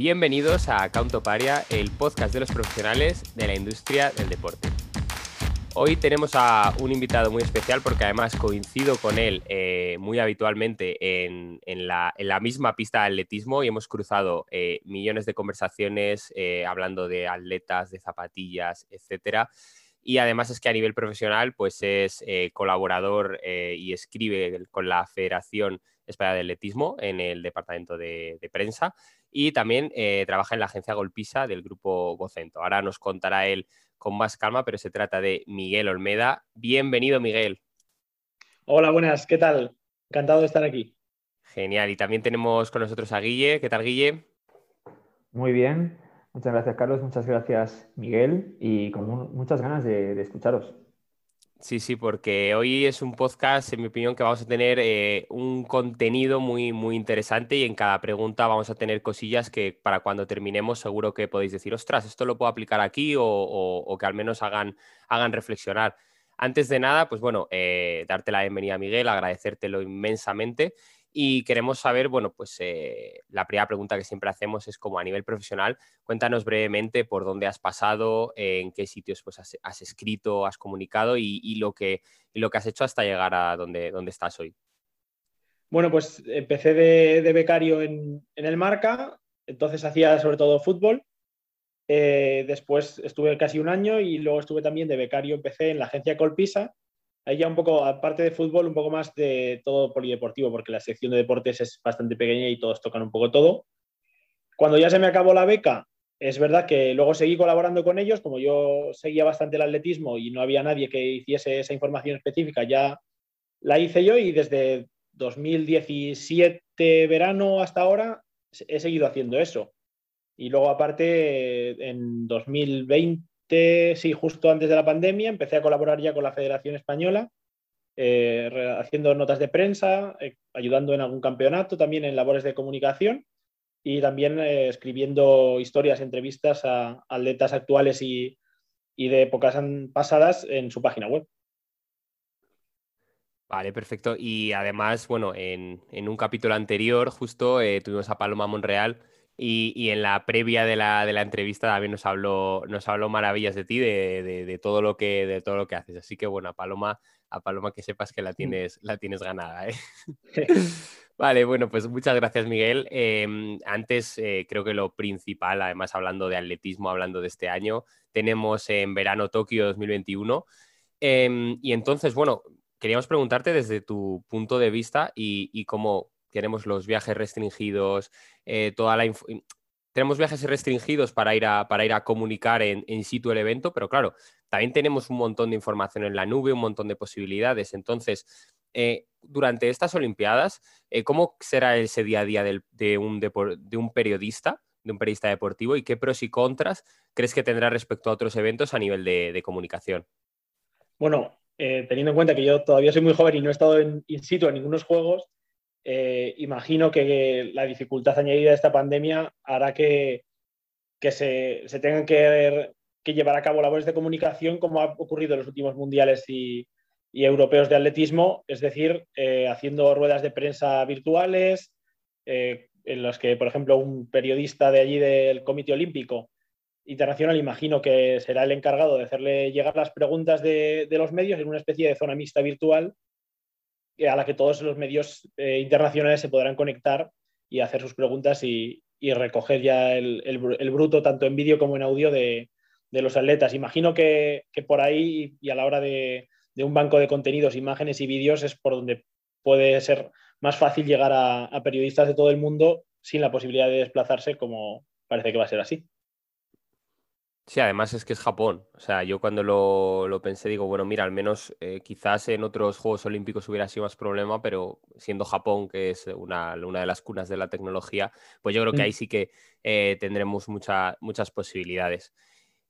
Bienvenidos a Paria, el podcast de los profesionales de la industria del deporte. Hoy tenemos a un invitado muy especial porque además coincido con él eh, muy habitualmente en, la, misma pista de atletismo y hemos cruzado eh, millones de conversaciones eh, hablando de atletas, de zapatillas, etcétera. Y además es que a nivel profesional pues es colaborador y escribe con la Federación Española de Atletismo en el departamento de, de prensa y también trabaja en la agencia Golpisa del grupo Vocento. Ahora nos contará él con más calma, pero se trata de Miguel Olmeda. Bienvenido, Miguel. Hola, buenas, ¿qué tal? Encantado de estar aquí. Genial, y también tenemos con nosotros a Guille. ¿Qué tal, Guille? Muy bien, muchas gracias, Carlos, muchas gracias, Miguel, y con muchas ganas de escucharos. Sí, sí, porque hoy es un podcast, en mi opinión, que vamos a tener eh, un contenido muy, muy interesante y en cada pregunta vamos a tener cosillas que para cuando terminemos seguro que podéis decir, ostras, esto lo puedo aplicar aquí o, que al menos hagan, hagan reflexionar. Antes de nada, pues bueno, eh, darte la bienvenida, Miguel, agradecértelo inmensamente y queremos saber, bueno, pues eh, la primera pregunta que siempre hacemos es como a nivel profesional, cuéntanos brevemente por dónde has pasado, en qué sitios pues, has, escrito, has comunicado y, lo que, lo que has hecho hasta llegar a donde, donde estás hoy. Bueno, pues empecé de, becario en, el Marca, entonces hacía sobre todo fútbol. Eh, después estuve casi un año y luego estuve también de becario, empecé en la agencia Colpisa, Ahí ya un poco, aparte de fútbol, un poco más de todo polideportivo, porque la sección de deportes es bastante pequeña y todos tocan un poco todo. Cuando ya se me acabó la beca, es verdad que luego seguí colaborando con ellos, como yo seguía bastante el atletismo y no había nadie que hiciese esa información específica, ya la hice yo y desde 2017 verano hasta ahora he seguido haciendo eso. Y luego aparte, en 2020 sí, justo antes de la pandemia, empecé a colaborar ya con la Federación Española, eh, haciendo notas de prensa, eh, ayudando en algún campeonato, también en labores de comunicación y también eh, escribiendo historias, entrevistas a atletas actuales y, de épocas pasadas en su página web. Vale, perfecto. Y además, bueno, en, un capítulo anterior justo tuvimos a Paloma Monreal y, en la previa de la, entrevista también nos habló, nos habló maravillas de ti, de, todo lo que, de todo lo que haces. Así que bueno, a Paloma, a Paloma que sepas que la mm. tienes, la tienes ganada. ¿eh? Vale, bueno, pues muchas gracias, Miguel. Em, antes, eh, creo que lo principal, además hablando de atletismo, hablando de este año, tenemos en verano Tokio 2021. Em, y entonces, bueno, queríamos preguntarte desde tu punto de vista y, y cómo, tenemos los viajes restringidos, eh, toda la tenemos viajes restringidos para ir a, para ir a comunicar en, en situ el evento, pero claro, también tenemos un montón de información en la nube, un montón de posibilidades. Entonces, eh, durante estas Olimpiadas, eh, ¿cómo será ese día a día de, un de un periodista, de un periodista deportivo, y qué pros y contras crees que tendrá respecto a otros eventos a nivel de, comunicación? Bueno, teniendo en cuenta que yo todavía soy muy joven y no he estado en in situ en ningunos juegos, eh, imagino que la dificultad añadida de esta pandemia hará que, se, tengan que, llevar a cabo labores de comunicación como ha ocurrido en los últimos mundiales y, europeos de atletismo, es decir, eh, haciendo ruedas de prensa virtuales, eh, en los que, por ejemplo, un periodista de allí del Comité Olímpico Internacional, imagino que será el encargado de hacerle llegar las preguntas de los medios en una especie de zona mixta virtual a la que todos los medios eh, internacionales se podrán conectar y hacer sus preguntas y, recoger ya el, bruto, tanto en vídeo como en audio, de, los atletas. Imagino que, por ahí y a la hora de, un banco de contenidos, imágenes y vídeos es por donde puede ser más fácil llegar a periodistas de todo el mundo sin la posibilidad de desplazarse, como parece que va a ser así. Sí, además es que es Japón. O sea, yo cuando lo, pensé digo, bueno, mira, al menos eh, quizás en otros Juegos Olímpicos hubiera sido más problema, pero siendo Japón, que es una, de las cunas de la tecnología, pues yo creo que ahí mm. sí que eh, tendremos muchas posibilidades.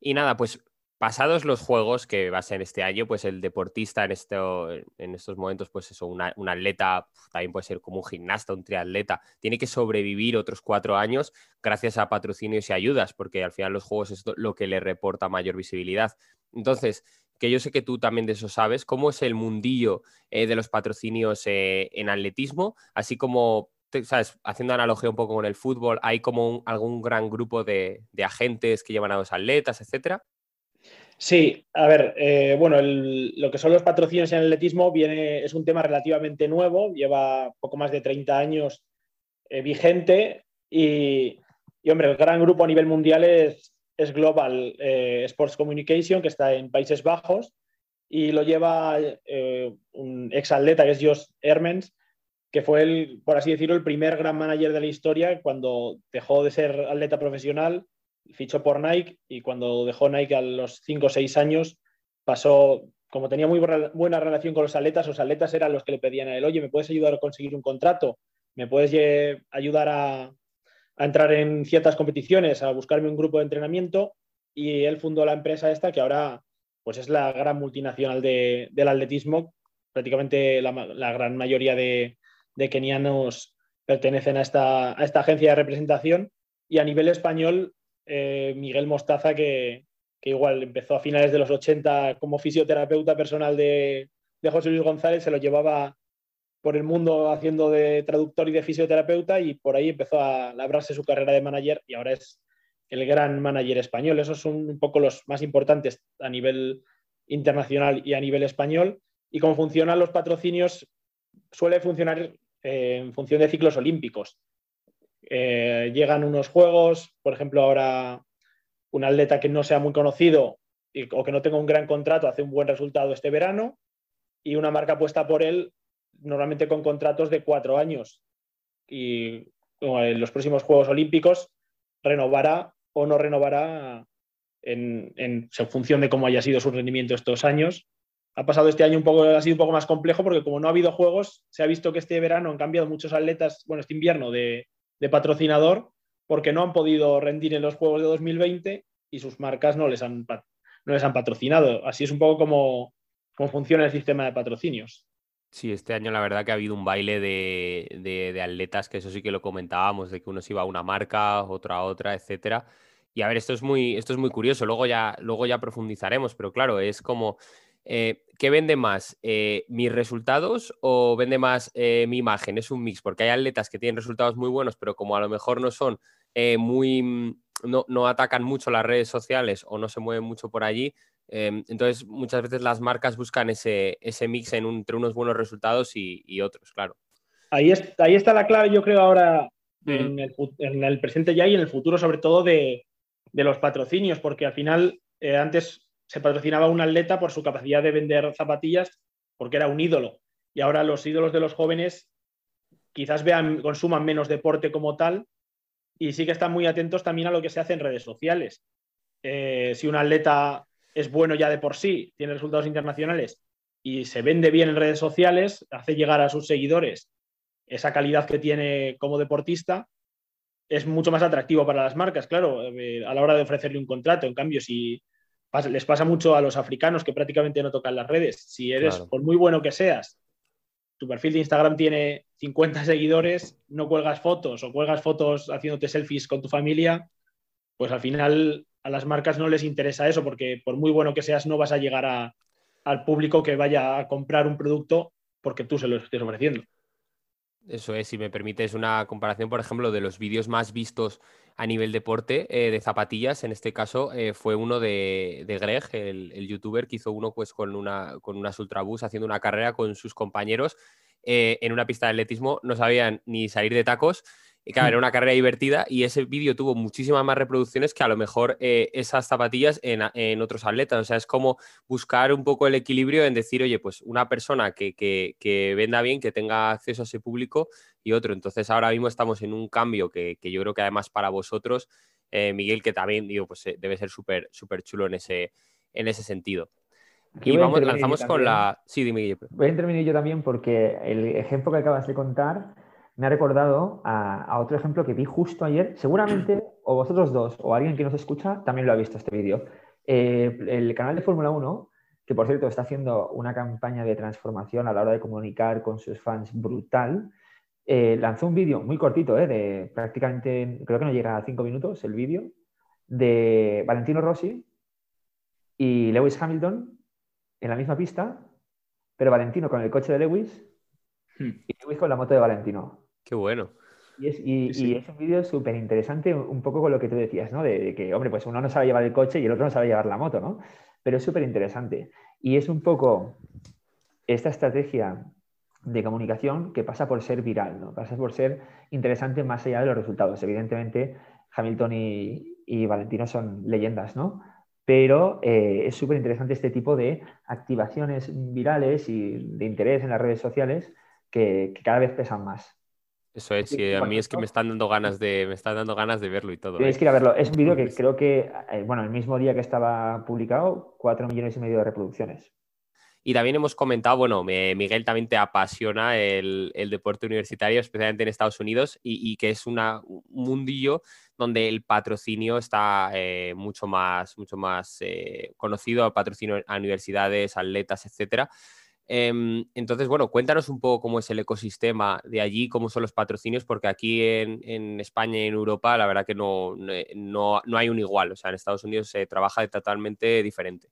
Y nada, pues pasados los juegos que va a ser este año, pues el deportista en, esto, en estos momentos, pues eso, un atleta, también puede ser como un gimnasta, un triatleta, tiene que sobrevivir otros cuatro años gracias a patrocinios y ayudas, porque al final los juegos es lo que le reporta mayor visibilidad. Entonces, que yo sé que tú también de eso sabes, ¿cómo es el mundillo eh, de los patrocinios eh, en atletismo? Así como ¿sabes? Haciendo analogía un poco con el fútbol, ¿hay como algún gran grupo de, agentes que llevan a los atletas, etcétera? Sí, a ver, eh, bueno, lo que son los patrocinios en el atletismo viene, es un tema relativamente nuevo, lleva poco más de 30 años eh, vigente y, hombre, el gran grupo a nivel mundial es, es Global eh, Sports Communication, que está en Países Bajos, y lo lleva un ex atleta que es Josh Hermens, que fue, el, por así decirlo, el primer gran manager de la historia cuando dejó de ser atleta profesional, fichó por Nike y cuando dejó Nike a los 5 o 6 años, pasó, como tenía muy buena relación con los atletas, los atletas eran los que le pedían a él, oye, ¿me puedes ayudar a conseguir un contrato? ¿Me puedes ayudar a, a entrar en ciertas competiciones, a buscarme un grupo de entrenamiento? Y él fundó la empresa esta que ahora pues es la gran multinacional del atletismo, prácticamente la gran mayoría de, de kenianos pertenecen a esta, agencia de representación. Y a nivel español, eh, Miguel Mostaza, que, igual empezó a finales de los 80 como fisioterapeuta personal de, José Luis González, se lo llevaba por el mundo haciendo de traductor y de fisioterapeuta y por ahí empezó a labrarse su carrera de manager y ahora es el gran manager español. Esos son un poco los más importantes a nivel internacional y a nivel español. Y cómo funcionan los patrocinios, suele funcionar en función de ciclos olímpicos. Eh, llegan unos juegos, por ejemplo, ahora un atleta que no sea muy conocido o que no tenga un gran contrato hace un buen resultado este verano y una marca puesta por él normalmente con contratos de cuatro años. Y en los próximos Juegos Olímpicos renovará o no renovará en, en función de cómo haya sido su rendimiento estos años ha pasado este año un poco, ha sido un poco más complejo porque como no ha habido juegos, se ha visto que este verano han cambiado muchos atletas, bueno, este invierno de, patrocinador porque no han podido rendir en los Juegos de 2020 y sus marcas no les han, no les han patrocinado. Así es un poco como, funciona el sistema de patrocinios. Sí, este año la verdad que ha habido un baile de, de, atletas, que eso sí que lo comentábamos, de que uno se iba a una marca, otro a otra, etcétera. Y a ver, esto es muy, esto es muy curioso, luego ya, luego ya profundizaremos, pero claro, es como eh, ¿qué vende más? Eh, ¿Mis resultados o vende más eh, mi imagen? Es un mix, porque hay atletas que tienen resultados muy buenos, pero como a lo mejor no son muy, no, atacan mucho las redes sociales o no se mueven mucho por allí, em, entonces muchas veces las marcas buscan ese, ese mix entre unos buenos resultados y, otros, claro. Ahí, ahí está la clave, yo creo, ahora en, el, presente ya y en el futuro, sobre todo de, de los patrocinios, porque al final, antes se patrocinaba a un atleta por su capacidad de vender zapatillas porque era un ídolo. Y ahora los ídolos de los jóvenes quizás vean, consuman menos deporte como tal y sí que están muy atentos también a lo que se hace en redes sociales. Eh, si un atleta es bueno ya de por sí, tiene resultados internacionales y se vende bien en redes sociales, hace llegar a sus seguidores esa calidad que tiene como deportista, es mucho más atractivo para las marcas, claro, eh, a la hora de ofrecerle un contrato. En cambio, si les pasa mucho a los africanos que prácticamente no tocan las redes. Si eres, por muy bueno que seas, tu perfil de Instagram tiene 50 seguidores, no cuelgas fotos o cuelgas fotos haciéndote selfies con tu familia, pues al final a las marcas no les interesa eso porque por muy bueno que seas no vas a llegar al público que vaya a comprar un producto porque tú se lo estés ofreciendo. Eso es, si me permites una comparación, por ejemplo, de los vídeos más vistos a nivel deporte eh, de zapatillas, en este caso eh, fue uno de, Greg, el, youtuber, que hizo uno pues, con, una, con unas ultrabús haciendo una carrera con sus compañeros eh, en una pista de atletismo, no sabían ni salir de tacos. Y claro, era una carrera divertida y ese vídeo tuvo muchísimas más reproducciones que a lo mejor eh, esas zapatillas en, otros atletas. O sea, es como buscar un poco el equilibrio en decir, oye, pues una persona que, venda bien, que tenga acceso a ese público y otro. Entonces ahora mismo estamos en un cambio que, yo creo que además para vosotros, eh, Miguel, que también digo, pues eh, debe ser súper súper chulo en ese, en ese sentido. y vamos, lanzamos con la... Sí, dime. Voy a intervenir yo también porque el ejemplo que acabas de contar me ha recordado a, otro ejemplo que vi justo ayer. Seguramente, o vosotros dos, o alguien que nos escucha, también lo ha visto este vídeo. Eh, el canal de Fórmula 1, que por cierto está haciendo una campaña de transformación a la hora de comunicar con sus fans brutal, eh, lanzó un vídeo muy cortito, eh, de prácticamente, creo que no llega a cinco minutos el vídeo, de Valentino Rossi y Lewis Hamilton en la misma pista, pero Valentino con el coche de Lewis hmm. y Lewis con la moto de Valentino. Qué bueno. Y es, un vídeo súper interesante, un poco con lo que tú decías, ¿no? De, que, hombre, pues uno no sabe llevar el coche y el otro no sabe llevar la moto, ¿no? Pero es súper interesante. Y es un poco esta estrategia de comunicación que pasa por ser viral, ¿no? Pasa por ser interesante más allá de los resultados. Evidentemente, Hamilton y, Valentino son leyendas, ¿no? Pero eh, es súper interesante este tipo de activaciones virales y de interés en las redes sociales que cada vez pesan más. Eso es, sí, a mí es que me están dando ganas de, me están dando ganas de verlo y todo. Tienes ¿eh? que ir a verlo. Es un vídeo que creo que, eh, bueno, el mismo día que estaba publicado, cuatro millones y medio de reproducciones. Y también hemos comentado, bueno, Miguel también te apasiona el, deporte universitario, especialmente en Estados Unidos, y, que es un mundillo donde el patrocinio está eh, mucho más, mucho más conocido, el patrocinio a universidades, atletas, etcétera. Em, entonces, bueno, cuéntanos un poco cómo es el ecosistema de allí, cómo son los patrocinios, porque aquí en, España y en Europa la verdad que no, no, hay un igual, o sea, en Estados Unidos se trabaja de totalmente diferente.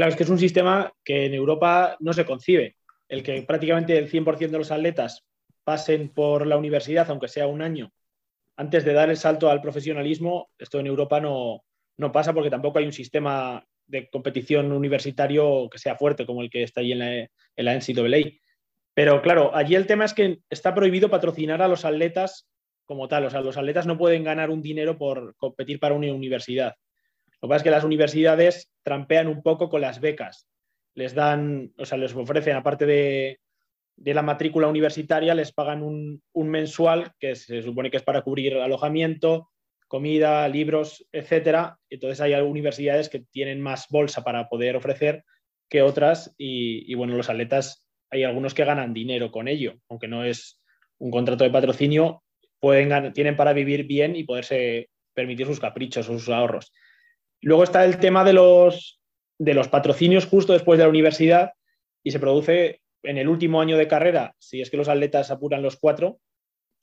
Claro, es que es un sistema que en Europa no se concibe. El que prácticamente el 100% de los atletas pasen por la universidad, aunque sea un año, antes de dar el salto al profesionalismo, esto en Europa no, no pasa porque tampoco hay un sistema de competición universitario que sea fuerte, como el que está ahí en la, en la. Pero claro, allí el tema es que está prohibido patrocinar a los atletas como tal. O sea, los atletas no pueden ganar un dinero por competir para una universidad. Lo que pasa es que las universidades trampean un poco con las becas. Les dan, o sea, les ofrecen, aparte de, de la matrícula universitaria, les pagan un, un, mensual que se supone que es para cubrir alojamiento, comida, libros, etcétera. Entonces hay universidades que tienen más bolsa para poder ofrecer que otras y, bueno, los atletas hay algunos que ganan dinero con ello, aunque no es un contrato de patrocinio, pueden tienen para vivir bien y poderse permitir sus caprichos o sus ahorros. Luego está el tema de los, de los patrocinios justo después de la universidad y se produce en el último año de carrera, si es que los atletas apuran los cuatro,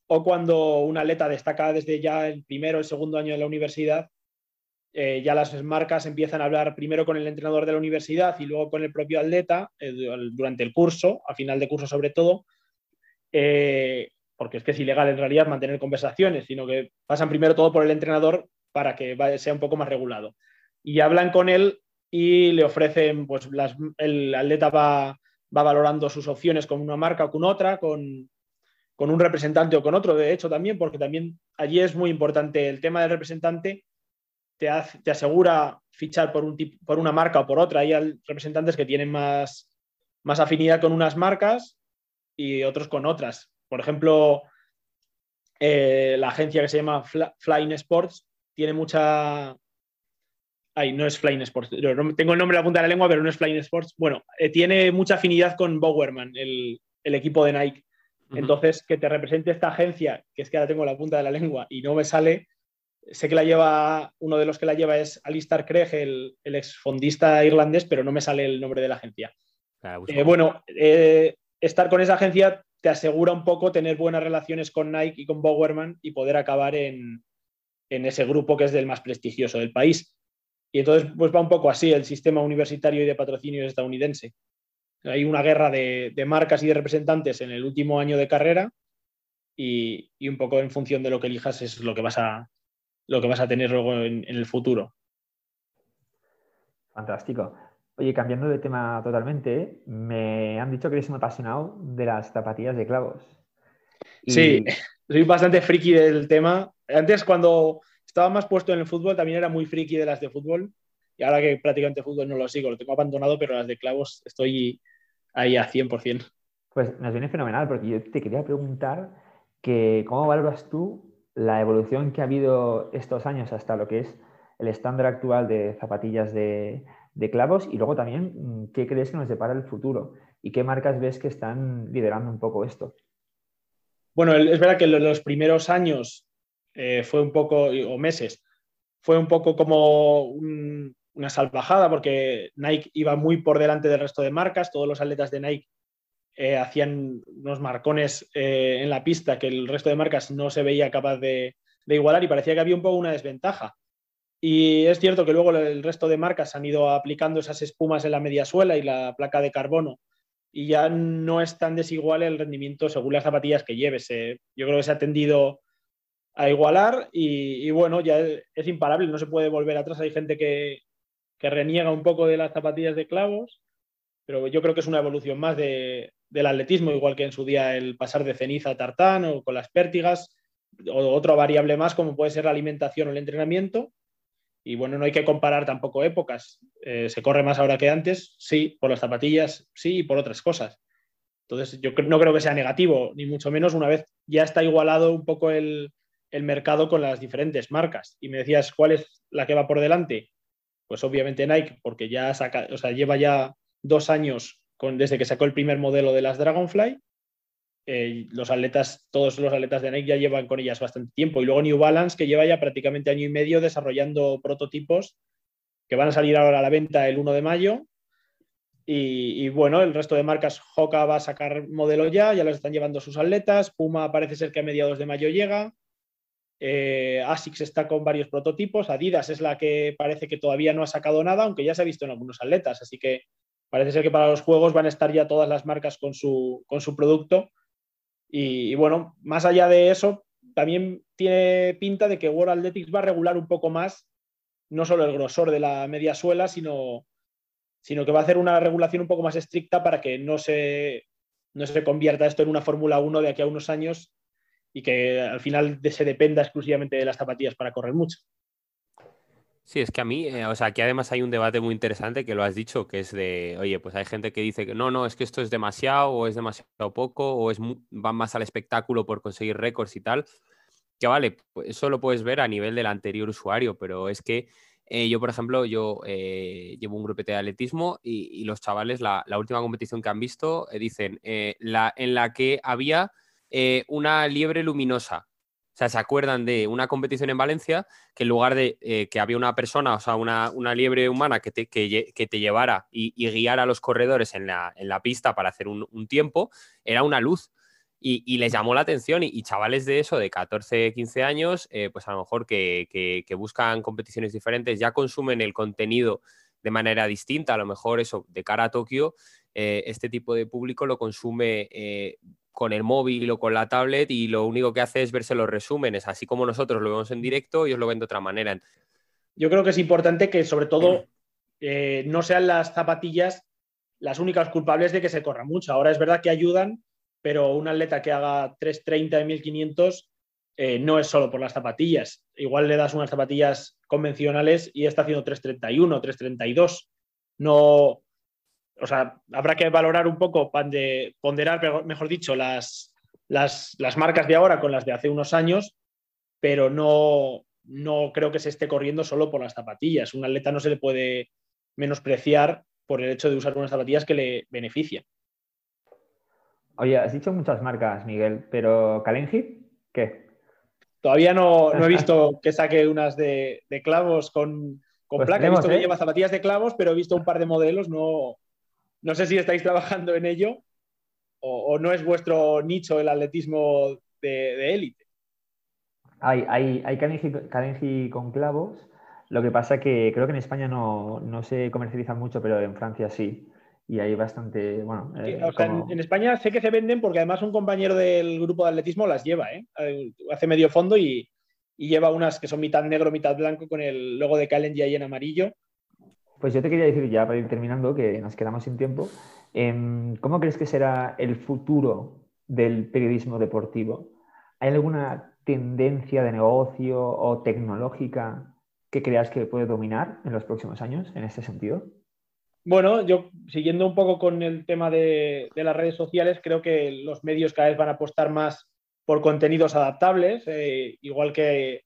o cuando un atleta destaca desde ya el primero o el segundo año de la universidad, eh, ya las marcas empiezan a hablar primero con el entrenador de la universidad y luego con el propio atleta eh, durante el curso, a final de curso sobre todo, eh, porque es que es ilegal en realidad mantener conversaciones, sino que pasan primero todo por el entrenador para que sea un poco más regulado. Y hablan con él y le ofrecen, pues el atleta va, va valorando sus opciones con una marca o con otra, con, con un representante o con otro, de hecho, también, porque también allí es muy importante el tema del representante, te, te asegura fichar por, un por una marca o por otra. Hay representantes que tienen más, más afinidad con unas marcas y otros con otras. Por ejemplo, eh, la agencia que se llama Flying Sports tiene mucha... Ay, no es Flying Sports, tengo el nombre en la punta de la lengua, pero no es Flying Sports. Bueno, eh, tiene mucha afinidad con Bowerman, el, el equipo de Nike. Entonces, que te represente esta agencia, que es que ahora tengo la punta de la lengua y no me sale, sé que la lleva, uno de los que la lleva es Alistair Craig, el, el exfondista irlandés, pero no me sale el nombre de la agencia. Eh, bueno, eh, estar con esa agencia te asegura un poco tener buenas relaciones con Nike y con Bowerman y poder acabar en, en ese grupo que es del más prestigioso del país. Y entonces, pues va un poco así el sistema universitario y de patrocinio estadounidense. Hay una guerra de, marcas y de representantes en el último año de carrera y, un poco en función de lo que elijas es lo que vas a, lo que vas a tener luego en, el futuro. Fantástico. Oye, cambiando de tema totalmente, me han dicho que eres un apasionado de las zapatillas de clavos. Sí, soy bastante friki del tema. Antes, cuando estaba más puesto en el fútbol, también era muy friki de las de fútbol. Y ahora que prácticamente fútbol no lo sigo, lo tengo abandonado, pero las de clavos estoy ahí a 100%. Pues nos viene fenomenal, porque yo te quería preguntar que cómo valoras tú la evolución que ha habido estos años hasta lo que es el estándar actual de zapatillas de, clavos y luego también mm, qué crees que nos depara el futuro y qué marcas ves que están liderando un poco esto. Bueno, es verdad que en los primeros años eh, fue un poco, o meses, fue un poco como un, una salvajada porque Nike iba muy por delante del resto de marcas, todos los atletas de Nike eh, hacían unos marcones eh, en la pista que el resto de marcas no se veía capaz de, igualar y parecía que había un poco una desventaja. Y es cierto que luego el resto de marcas han ido aplicando esas espumas en la media suela y la placa de carbono y ya no es tan desigual el rendimiento según las zapatillas que lleves. yo creo que se ha tendido a igualar y, bueno, ya es, imparable, no se puede volver atrás. Hay gente que, que, reniega un poco de las zapatillas de clavos, pero yo creo que es una evolución más de, del atletismo, igual que en su día el pasar de ceniza a tartán o con las pértigas, o otra variable más como puede ser la alimentación o el entrenamiento. Y bueno, no hay que comparar tampoco épocas. Eh, se corre más ahora que antes, sí, por las zapatillas, sí, y por otras cosas. Entonces, yo no creo que sea negativo, ni mucho menos una vez ya está igualado un poco el, el mercado con las diferentes marcas. Y me decías, ¿cuál es la que va por delante? Pues obviamente Nike, porque ya saca, o sea, lleva ya dos años con, desde que sacó el primer modelo de las Dragonfly. Eh, los atletas, todos los atletas de Nike ya llevan con ellas bastante tiempo. Y luego New Balance, que lleva ya prácticamente año y medio desarrollando prototipos que van a salir ahora a la venta el 1 de mayo. Y, bueno, el resto de marcas, Hoka va a sacar modelo ya, ya los están llevando sus atletas. Puma parece ser que a mediados de mayo llega. Eh, ASICS está con varios prototipos. Adidas es la que parece que todavía no ha sacado nada, aunque ya se ha visto en algunos atletas. Así que parece ser que para los juegos van a estar ya todas las marcas con su, producto. Y, bueno, más allá de eso, también tiene pinta de que World Athletics va a regular un poco más, no solo el grosor de la media suela, sino, sino que va a hacer una regulación un poco más estricta para que no se, no se convierta esto en una Fórmula 1 de aquí a unos años y que al final se dependa exclusivamente de las zapatillas para correr mucho. Sí, es que a mí, eh, o sea, aquí además hay un debate muy interesante que lo has dicho, que es de, oye, pues hay gente que dice que no, no, es que esto es demasiado o es demasiado poco o es van más al espectáculo por conseguir récords y tal. Que vale, pues eso lo puedes ver a nivel del anterior usuario, pero es que eh, yo, por ejemplo, yo eh, llevo un grupete de atletismo y, los chavales, la, última competición que han visto, dicen, la, en la que había una liebre luminosa o sea, se acuerdan de una competición en Valencia que en lugar de eh, que había una persona, o sea, una, liebre humana que te, que, te llevara y, guiara a los corredores en la, pista para hacer un, tiempo, era una luz. Y, les llamó la atención y, chavales de eso, de 14, 15 años, eh, pues a lo mejor que, buscan competiciones diferentes, ya consumen el contenido de manera distinta, a lo mejor eso, de cara a Tokio, eh, este tipo de público lo consume con el móvil o con la tablet y lo único que hace es verse los resúmenes, así como nosotros lo vemos en directo, ellos lo ven de otra manera. Yo creo que es importante que sobre todo eh, no sean las zapatillas las únicas culpables de que se corra mucho. Ahora es verdad que ayudan, pero un atleta que haga 330 de 1500 eh, no es solo por las zapatillas. Igual le das unas zapatillas convencionales y está haciendo 331, 332. No, o sea, habrá que valorar un poco, ponderar, mejor dicho, las, las, marcas de ahora con las de hace unos años, pero no, no creo que se esté corriendo solo por las zapatillas. Un atleta no se le puede menospreciar por el hecho de usar unas zapatillas que le benefician. Oye, has dicho muchas marcas, Miguel, pero Kalenji, ¿qué? Todavía no, he visto que saque unas de, clavos con, con pues placa. He visto que ¿eh? lleva zapatillas de clavos, pero he visto un par de modelos, no, no sé si estáis trabajando en ello o, no es vuestro nicho el atletismo de élite. hay, hay, hay con clavos. Lo que pasa que creo que en España no, se comercializa mucho, pero en Francia sí. Y hay bastante, bueno... Eh, en, España sé que se venden porque además un compañero del grupo de atletismo las lleva, ¿eh? Hace medio fondo y, lleva unas que son mitad negro, mitad blanco con el logo de Calendly ahí en amarillo. Pues yo te quería decir ya para ir terminando, que nos quedamos sin tiempo, em, ¿cómo crees que será el futuro del periodismo deportivo? ¿Hay alguna tendencia de negocio o tecnológica que creas que puede dominar en los próximos años en este sentido? Bueno, yo siguiendo un poco con el tema de, las redes sociales, creo que los medios cada vez van a apostar más por contenidos adaptables, eh, igual que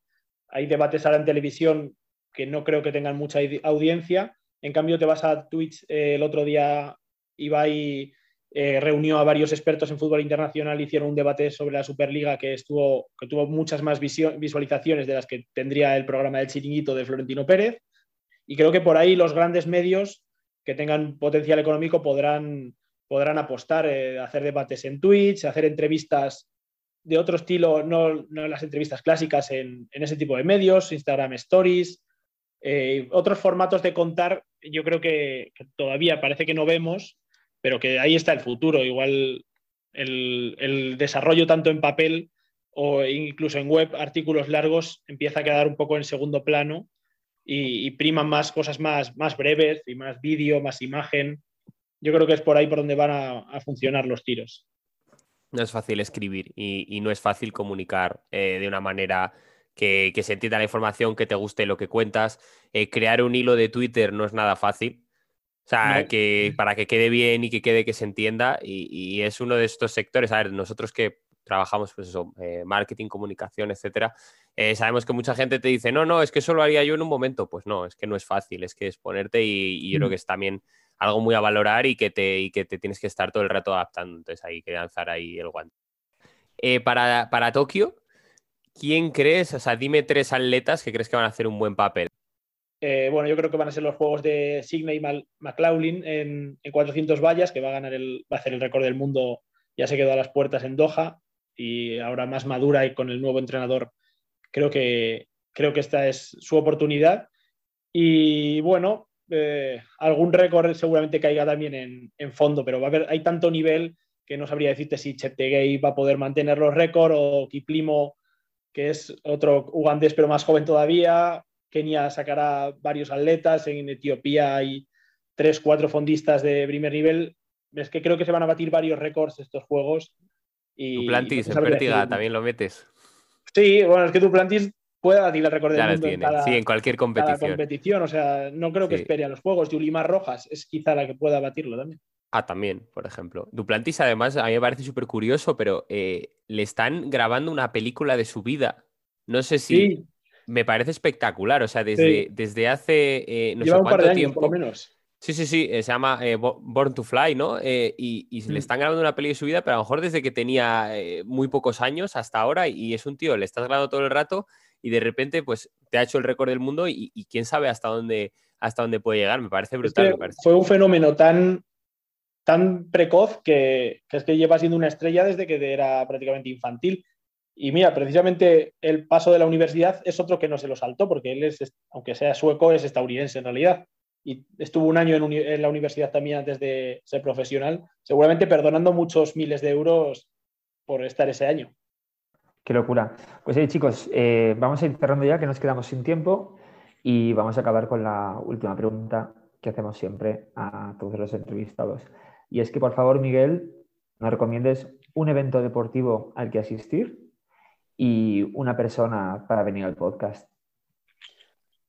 hay debates ahora en televisión que no creo que tengan mucha audiencia, en cambio, te vas a Twitch, eh, el otro día Ibai eh, reunió a varios expertos en fútbol internacional, hicieron un debate sobre la Superliga que, estuvo, que tuvo muchas más visualizaciones de las que tendría el programa del chiringuito de Florentino Pérez. Y creo que por ahí los grandes medios que tengan potencial económico podrán, podrán apostar, eh, hacer debates en Twitch, hacer entrevistas de otro estilo, no, las entrevistas clásicas en, en, ese tipo de medios, Instagram Stories, otros formatos de contar yo creo que, todavía parece que no vemos, pero que ahí está el futuro. Igual el, desarrollo tanto en papel o incluso en web, artículos largos, empieza a quedar un poco en segundo plano y, priman más cosas más, más breves y más vídeo, más imagen. Yo creo que es por ahí por donde van a, funcionar los tiros. No es fácil escribir y, no es fácil comunicar eh, de una manera que, se entienda la información, que te guste lo que cuentas. Eh, crear un hilo de Twitter no es nada fácil. O sea, que para que quede bien y que quede que se entienda. Y, es uno de estos sectores. A ver, nosotros que trabajamos, pues eso, eh, marketing, comunicación, etcétera, eh, sabemos que mucha gente te dice, no, no, es que eso lo haría yo en un momento. Pues no, es que no es fácil, es que es ponerte y, yo creo que es también algo muy a valorar y que, te, y que te tienes que estar todo el rato adaptando. Entonces hay que lanzar ahí el guante. para, para Tokio, ¿quién crees? O sea, dime tres atletas que crees que van a hacer un buen papel. Eh, bueno, yo creo que van a ser los juegos de Signe y McLaughlin en, 400 vallas, que va a ganar el, va a hacer el récord del mundo, ya se quedó a las puertas en Doha y ahora más madura y con el nuevo entrenador, creo que, creo que esta es su oportunidad. Y bueno, eh, algún récord seguramente caiga también en, fondo, pero va a haber, hay tanto nivel que no sabría decirte si Cheptegei va a poder mantener los récords o Kiplimo que es otro ugandés pero más joven todavía. Kenia sacará varios atletas, en Etiopía hay tres, cuatro fondistas de primer nivel. Es que creo que se van a batir varios récords estos juegos. Y, Duplantis, en Pértiga también lo metes. Sí, bueno, es que Duplantis puede batir el récord del mundo en sí, en cualquier competición. competición. O sea, no creo que espere a los juegos. Yulimar Rojas es quizá la que pueda batirlo también. Ah, también, por ejemplo. Duplantis, además, a mí me parece súper curioso, pero eh, le están grabando una película de su vida. No sé si. Me parece espectacular. O sea, desde, desde hace eh, no sé cuánto tiempo. menos. Sí, sí, sí, eh, se llama Born to Fly, ¿no? y, le mm. están grabando una peli de su vida, pero a lo mejor desde que tenía muy pocos años hasta ahora, y es un tío, le estás grabando todo el rato, y de repente, pues te ha hecho el récord del mundo, y, quién sabe hasta dónde, hasta dónde puede llegar. Me parece brutal. Fue un fenómeno tan tan precoz que, es que lleva siendo una estrella desde que era prácticamente infantil. Y mira, precisamente el paso de la universidad es otro que no se lo saltó, porque él es, aunque sea sueco, es estadounidense en realidad. Y estuvo un año en, la universidad también antes de ser profesional, seguramente perdonando muchos miles de euros por estar ese año. Qué locura. Pues sí, chicos, eh, vamos a ir cerrando ya, que nos quedamos sin tiempo, y vamos a acabar con la última pregunta que hacemos siempre a todos los entrevistados. Y es que, por favor, Miguel, nos recomiendes un evento deportivo al que asistir y una persona para venir al podcast.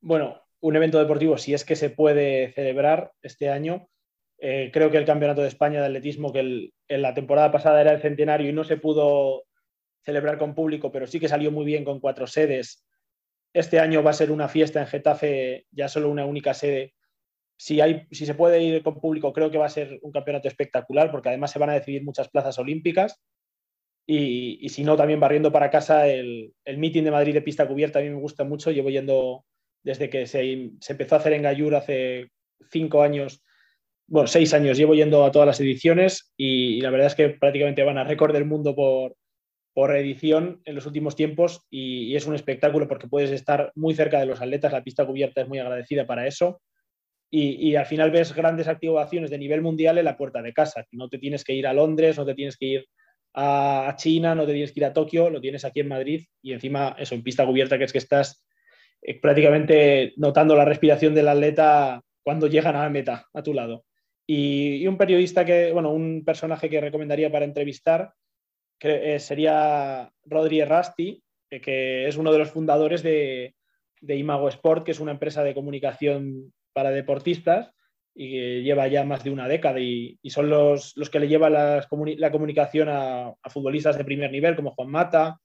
Bueno, un evento deportivo, si es que se puede celebrar este año, eh, creo que el Campeonato de España de Atletismo, que en la temporada pasada era el centenario y no se pudo celebrar con público, pero sí que salió muy bien con cuatro sedes. Este año va a ser una fiesta en Getafe, ya solo una única sede, si, hay, si se puede ir con público, creo que va a ser un campeonato espectacular, porque además se van a decidir muchas plazas olímpicas. Y, si no, también barriendo para casa, el, el meeting de Madrid de pista cubierta a mí me gusta mucho. Llevo yendo desde que se, empezó a hacer en Gallur hace cinco años, bueno, seis años, llevo yendo a todas las ediciones y, la verdad es que prácticamente van a récord del mundo por, por edición en los últimos tiempos y, y, es un espectáculo porque puedes estar muy cerca de los atletas, la pista cubierta es muy agradecida para eso y, al final ves grandes activaciones de nivel mundial en la puerta de casa. No te tienes que ir a Londres, no te tienes que ir a China, no te tienes que ir a Tokio, lo tienes aquí en Madrid y encima eso, en pista cubierta, que es que estás eh, prácticamente notando la respiración del atleta cuando llegan a la meta a tu lado. Y, un periodista que, bueno, un personaje que recomendaría para entrevistar eh, sería Rodri Rasti, eh, que es uno de los fundadores de, de Imago Sport, que es una empresa de comunicación para deportistas y que lleva ya más de una década y, son los, los, que le llevan la comunicación a, futbolistas de primer nivel como Juan Mata,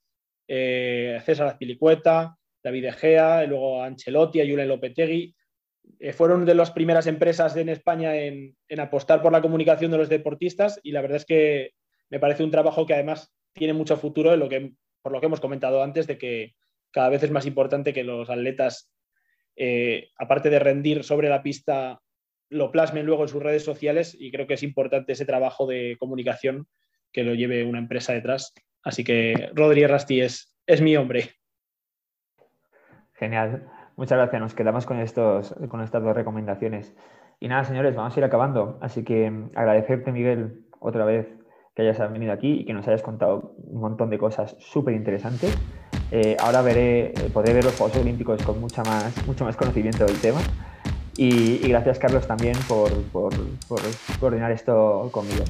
César Azpilicueta, David Egea, luego Ancelotti, a Julen Lopetegui. Eh, fueron de las primeras empresas en España en, en, apostar por la comunicación de los deportistas y la verdad es que me parece un trabajo que además tiene mucho futuro en lo que, por lo que hemos comentado antes de que cada vez es más importante que los atletas eh, aparte de rendir sobre la pista, lo plasmen luego en sus redes sociales y creo que es importante ese trabajo de comunicación que lo lleve una empresa detrás. Así que Rodríguez Rasti es, es mi hombre. Genial. Muchas gracias. Nos quedamos con, estos, con estas dos recomendaciones. Y nada, señores, vamos a ir acabando. Así que mm, agradecerte, Miguel, otra vez que hayas venido aquí y que nos hayas contado un montón de cosas súper interesantes. Eh, ahora veré, eh, podré ver los Juegos Olímpicos con mucha más, mucho más conocimiento del tema. Y, gracias, Carlos, también por, por, por, coordinar esto conmigo.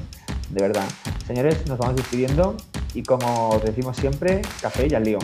De verdad. Señores, nos vamos despidiendo y como decimos siempre, café y al lío.